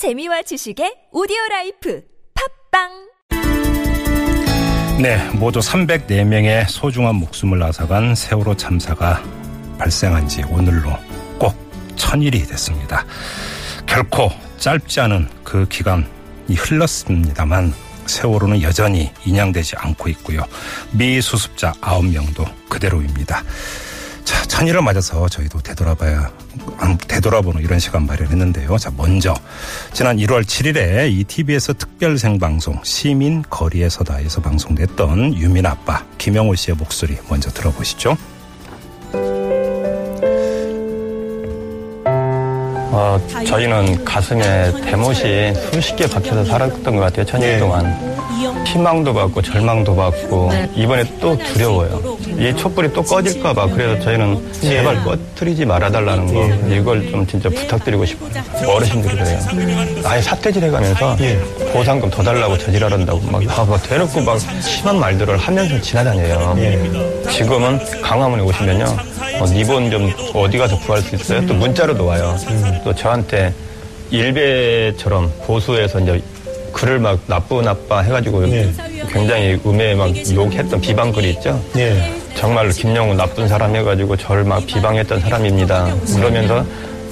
재미와 지식의 오디오 라이프 팟빵 네, 모두 304명의 소중한 목숨을 앗아간 세월호 참사가 발생한 지 오늘로 꼭 천일이 됐습니다. 결코 짧지 않은 그 기간이 흘렀습니다만 세월호는 여전히 인양되지 않고 있고요. 미수습자 9명도 그대로입니다. 자, 천일을 맞아서 저희도 되돌아봐야, 되돌아보는 이런 시간 마련했는데요. 자, 먼저, 지난 1월 7일에 이 TBS 특별 생방송 시민 거리에 서다에서 방송됐던 유민 아빠 김영호 씨의 목소리 먼저 들어보시죠. 어, 저희는 가슴에 대못이 수십 개 박혀서 살았던 것 같아요, 천일 동안. 희망도 받고 절망도 받고 이번에 또 두려워요. 이 촛불이 또 꺼질까봐 그래서 저희는 제발 꺼트리지 말아달라는 거 이걸 좀 진짜 부탁드리고 싶어요. 어르신들이 그래요. 아예 사태질 해가면서 보상금 더 달라고 저질하란다고 막, 막, 막 대놓고 막 심한 말들을 하면서 지나다녀요. 지금은 강화문에 오시면요. 어, 니본 좀 어디 가서 구할 수 있어요? 또 문자로도 와요. 또 저한테 일베처럼 보수에서 이제 글을 막 나쁘 나빠 해가지고 굉장히 음에 막 욕했던 비방글이 있죠. 정말로 김영우 나쁜 사람 해가지고 저를 막 비방했던 사람입니다. 그러면서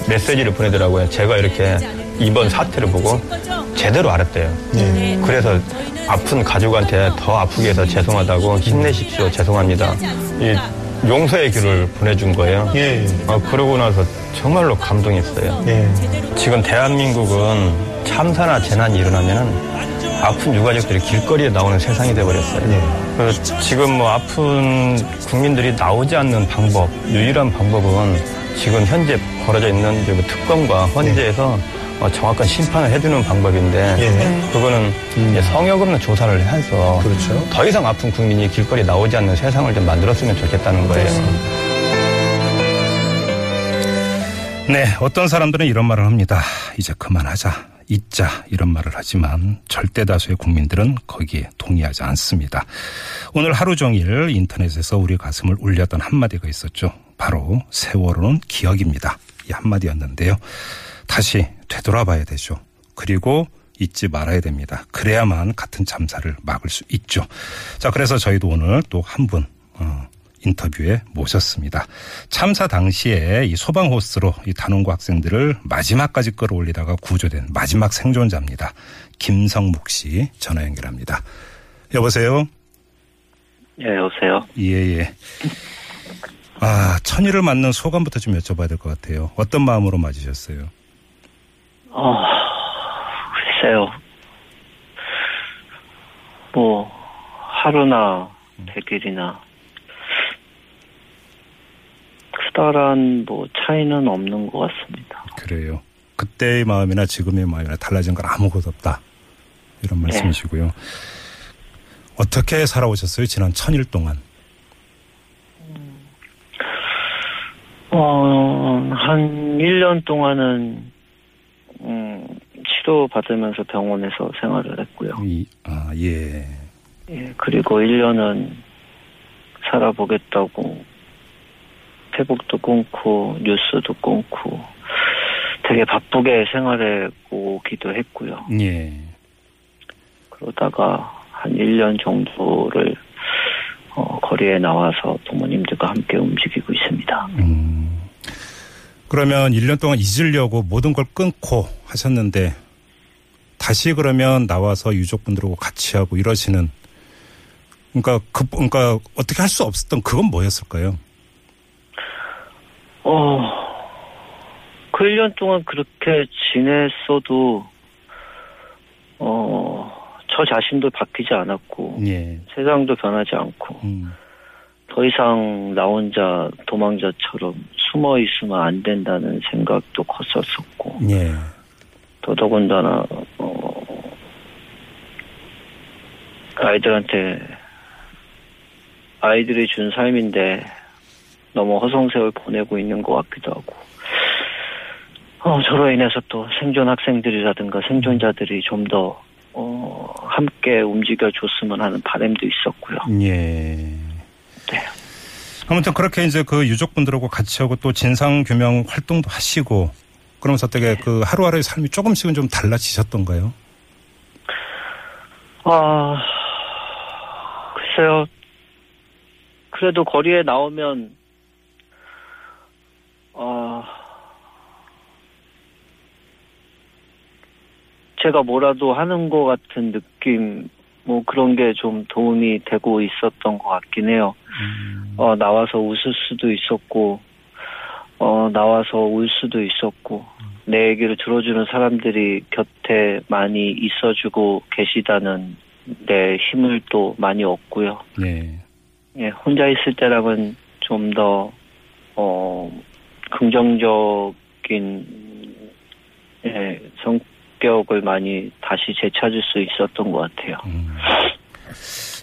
메시지를 보내더라고요. 제가 이렇게 이번 사태를 보고 제대로 알았대요. 그래서 아픈 가족한테 더 아프게 해서 죄송하다고 힘내십시오. 죄송합니다. 이 용서의 글을 보내준 거예요. 어, 그러고 나서 정말로 감동했어요. 지금 대한민국은 참사나 재난이 일어나면은 아픈 유가족들이 길거리에 나오는 세상이 돼버렸어요. 그래서 지금 뭐 아픈 국민들이 나오지 않는 방법, 유일한 방법은 지금 현재 벌어져 있는 특검과 헌재에서 어, 정확한 심판을 해주는 방법인데 그거는 이제 성역 없는 조사를 해서 더 이상 아픈 국민이 길거리에 나오지 않는 세상을 좀 만들었으면 좋겠다는 거예요. 네, 어떤 사람들은 이런 말을 합니다. 이제 그만하자. 잊자 이런 말을 하지만 절대 다수의 국민들은 거기에 동의하지 않습니다. 오늘 하루 종일 인터넷에서 우리 가슴을 울렸던 한마디가 있었죠. 바로 세월호는 기억입니다. 이 한마디였는데요. 다시 되돌아봐야 되죠. 그리고 잊지 말아야 됩니다. 그래야만 같은 참사를 막을 수 있죠. 자, 그래서 저희도 오늘 또 한 분, 어, 인터뷰에 모셨습니다. 참사 당시에 이 소방 호스로 이 단원고 학생들을 마지막까지 끌어올리다가 구조된 마지막 생존자입니다. 김성묵 씨 전화 연결합니다. 여보세요? 예, 여보세요. 예, 예. 아, 천일을 맞는 소감부터 좀 여쭤봐야 될 것 같아요. 어떤 마음으로 맞으셨어요? 어, 글쎄요. 뭐, 하루나 백일이나 크다란 뭐 차이는 없는 것 같습니다. 그래요. 그때의 마음이나 지금의 마음이나 달라진 건 아무것도 없다. 이런 말씀이시고요. 어떻게 살아오셨어요? 지난 천일 동안. 어, 한 1년 동안은, 음, 치료 받으면서 병원에서 생활을 했고요. 이, 아, 예. 예, 그리고 1년은 살아보겠다고 페북도 끊고 뉴스도 끊고 되게 바쁘게 생활해 오기도 했고요. 예. 그러다가 한 1년 정도를 어, 거리에 나와서 부모님들과 함께 움직이고 있습니다. 음. 그러면 1년 동안 잊으려고 모든 걸 끊고 하셨는데 다시 그러면 나와서 유족분들하고 같이 하고 이러시는 그러니까 그 그러니까 어떻게 할 수 없었던 그건 뭐였을까요? 어, 그 1년 동안 그렇게 지냈어도, 어, 저 자신도 바뀌지 않았고, 예. 세상도 변하지 않고, 음. 더 이상 나 혼자 도망자처럼 숨어 있으면 안 된다는 생각도 컸었었고, 예. 더더군다나, 어, 아이들한테, 아이들이 준 삶인데, 너무 허송세월 보내고 있는 것 같기도 하고, 어, 저로 인해서 또 생존 학생들이라든가 생존자들이 좀 더, 어, 함께 움직여줬으면 하는 바람도 있었고요. 예. 네. 아무튼 그렇게 이제 그 유족분들하고 같이 하고 또 진상 규명 활동도 하시고 그러면서 어떻게 그 하루하루의 삶이 조금씩은 좀 달라지셨던가요? 아, 글쎄요. 그래도 거리에 나오면, 아, 제가 뭐라도 하는 것 같은 느낌, 뭐 그런 게 좀 도움이 되고 있었던 것 같긴 해요. 음. 어, 나와서 웃을 수도 있었고, 어, 나와서 울 수도 있었고, 내 얘기를 들어주는 사람들이 곁에 많이 있어주고 계시다는 내 힘을 또 많이 얻고요. 네. 예, 혼자 있을 때랑은 좀 더, 어, 긍정적인, 예, 성격을 많이 다시 되찾을 수 있었던 것 같아요. 음.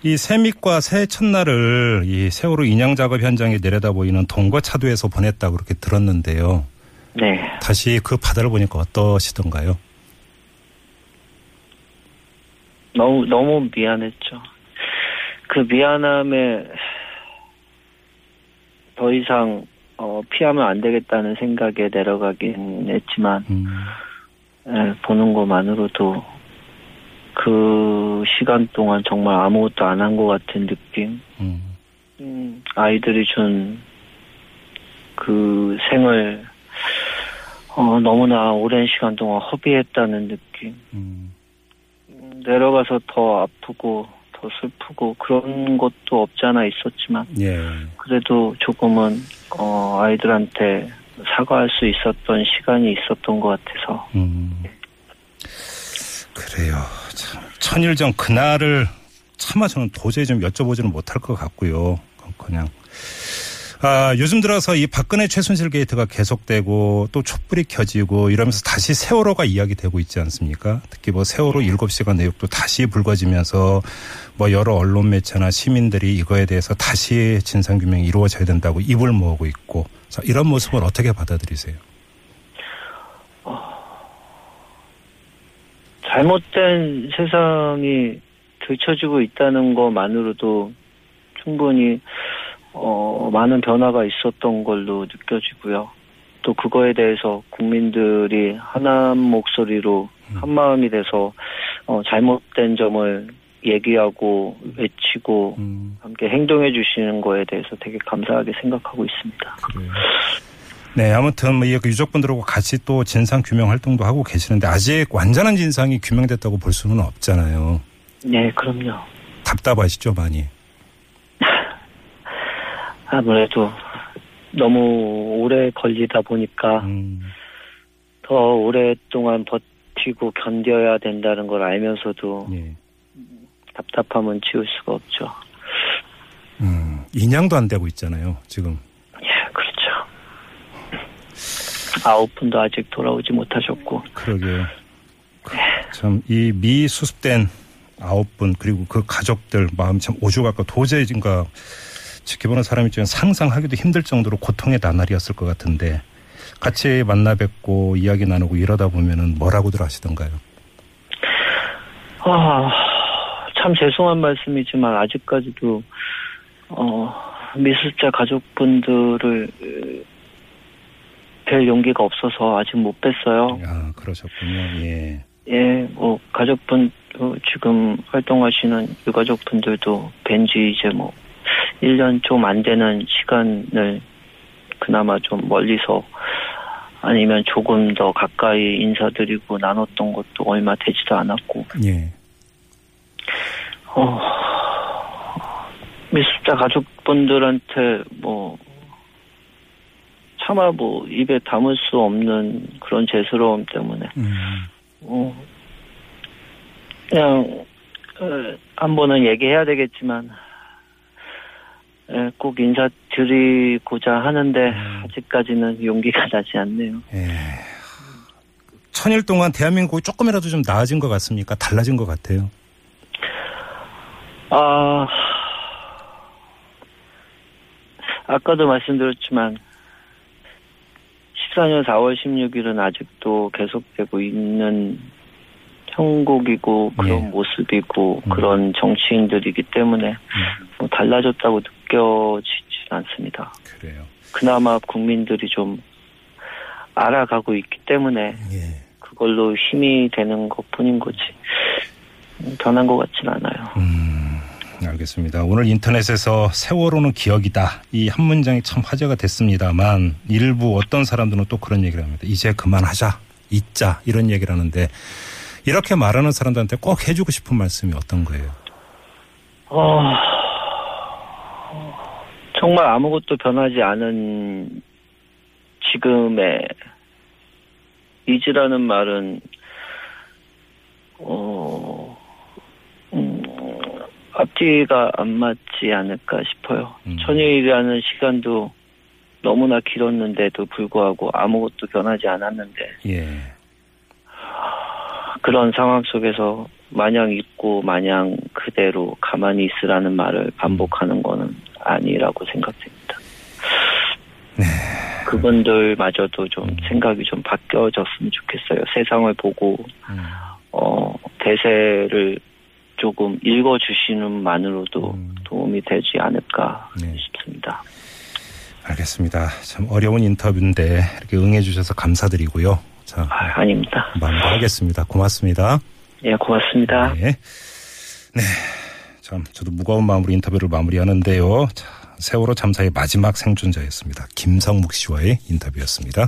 이 새밑과 새해 첫날을 이 세월호 인양 작업 현장에 내려다 보이는 동거 차도에서 보냈다고 그렇게 들었는데요. 네. 다시 그 바다를 보니까 어떠시던가요? 너무, 너무 미안했죠. 그 미안함에 더 이상, 어, 피하면 안 되겠다는 생각에 내려가긴 했지만, 음. 예, 보는 것만으로도 그 시간 동안 정말 아무것도 안 한 것 같은 느낌. 음. 음, 아이들이 준 그 생을 어, 너무나 오랜 시간 동안 허비했다는 느낌. 음. 음, 내려가서 더 아프고 더 슬프고 그런 것도 없잖아 있었지만 예. 그래도 조금은 어, 아이들한테 사과할 수 있었던 시간이 있었던 것 같아서 음. 그래요. 참, 천일 전 그날을 차마 저는 도저히 좀 여쭤보지는 못할 것 같고요. 그냥 아, 요즘 들어서 이 박근혜 최순실 게이트가 계속되고 또 촛불이 켜지고 이러면서 다시 세월호가 이야기되고 있지 않습니까? 특히 뭐 세월호 7시간 내역도 다시 불거지면서 뭐 여러 언론 매체나 시민들이 이거에 대해서 다시 진상 규명이 이루어져야 된다고 입을 모으고 있고 자, 이런 모습을 어떻게 받아들이세요? 잘못된 세상이 들춰지고 있다는 것만으로도 충분히 어, 많은 변화가 있었던 걸로 느껴지고요. 또 그거에 대해서 국민들이 하나한 목소리로 한 마음이 돼서 어, 잘못된 점을 얘기하고 외치고 음, 함께 행동해 주시는 거에 대해서 되게 감사하게 생각하고 있습니다. 그래요. 네, 아무튼 뭐이 유족분들하고 같이 또 진상 규명 활동도 하고 계시는데 아직 완전한 진상이 규명됐다고 볼 수는 없잖아요. 네, 그럼요. 답답하시죠, 많이. 아무래도 너무 오래 걸리다 보니까 음, 더 오랫동안 버티고 견뎌야 된다는 걸 알면서도 예. 답답함은 지울 수가 없죠. 음, 인양도 안 되고 있잖아요, 지금. 예, 그렇죠. 아홉 분도 아직 돌아오지 못하셨고, 그러게요. 참, 이 미수습된 아홉 분, 그리고 그 가족들 마음 참 오죽할까 도저히 뭔가 지켜보는 사람 입장에 상상하기도 힘들 정도로 고통의 나날이었을 것 같은데 같이 만나 뵙고 이야기 나누고 이러다 보면은 뭐라고들 하시던가요? 아, 참 죄송한 말씀이지만 아직까지도 어, 미술자 가족분들을 뵐 용기가 없어서 아직 못 뵀어요. 아, 그러셨군요. 예. 예, 뭐 가족분 어, 지금 활동하시는 유가족분들도 뵌지 이제 뭐 1년 좀 안 되는 시간을 그나마 좀 멀리서 아니면 조금 더 가까이 인사드리고 나눴던 것도 얼마 되지도 않았고. 예. 어, 미술자 가족분들한테 뭐 차마 뭐 입에 담을 수 없는 그런 죄스러움 때문에. 음, 어, 그냥 어, 한 번은 얘기해야 되겠지만 예, 꼭 인사드리고자 하는데 음. 아직까지는 용기가 나지 않네요. 예. 천일 동안 대한민국이 조금이라도 좀 나아진 것 같습니까? 달라진 것 같아요. 아 아까도 말씀드렸지만 14년 4월 16일은 아직도 계속되고 있는 형국이고 그런 예. 모습이고 음. 그런 정치인들이기 때문에 음, 뭐 달라졌다고 느껴지진 않습니다. 그래요. 그나마 국민들이 좀 알아가고 있기 때문에 예. 그걸로 힘이 되는 것 뿐인 거지. 음, 변한 것 같진 않아요. 음, 알겠습니다. 오늘 인터넷에서 세월호는 기억이다. 이 한 문장이 참 화제가 됐습니다만 일부 어떤 사람들은 또 그런 얘기를 합니다. 이제 그만하자. 잊자. 이런 얘기를 하는데 이렇게 말하는 사람들한테 꼭 해주고 싶은 말씀이 어떤 거예요? 어, 정말 아무것도 변하지 않은 지금의 잊으라는 말은 어, 음, 앞뒤가 안 맞지 않을까 싶어요. 음. 천일이라는 시간도 너무나 길었는데도 불구하고 아무것도 변하지 않았는데 예. 그런 상황 속에서 마냥 잊고 마냥 그대로 가만히 있으라는 말을 반복하는 거는 아니라고 생각됩니다. 그분들마저도 좀 생각이 좀 바뀌어졌으면 좋겠어요. 세상을 보고 음. 어 대세를 조금 읽어주시는 만으로도 음. 도움이 되지 않을까 네. 싶습니다. 알겠습니다. 참 어려운 인터뷰인데 이렇게 응해주셔서 감사드리고요. 자, 아, 아닙니다. 마무리하겠습니다. 고맙습니다. 예, 고맙습니다. 네. 네. 참, 저도 무거운 마음으로 인터뷰를 마무리하는데요. 자, 세월호 참사의 마지막 생존자였습니다. 김성묵 씨와의 인터뷰였습니다.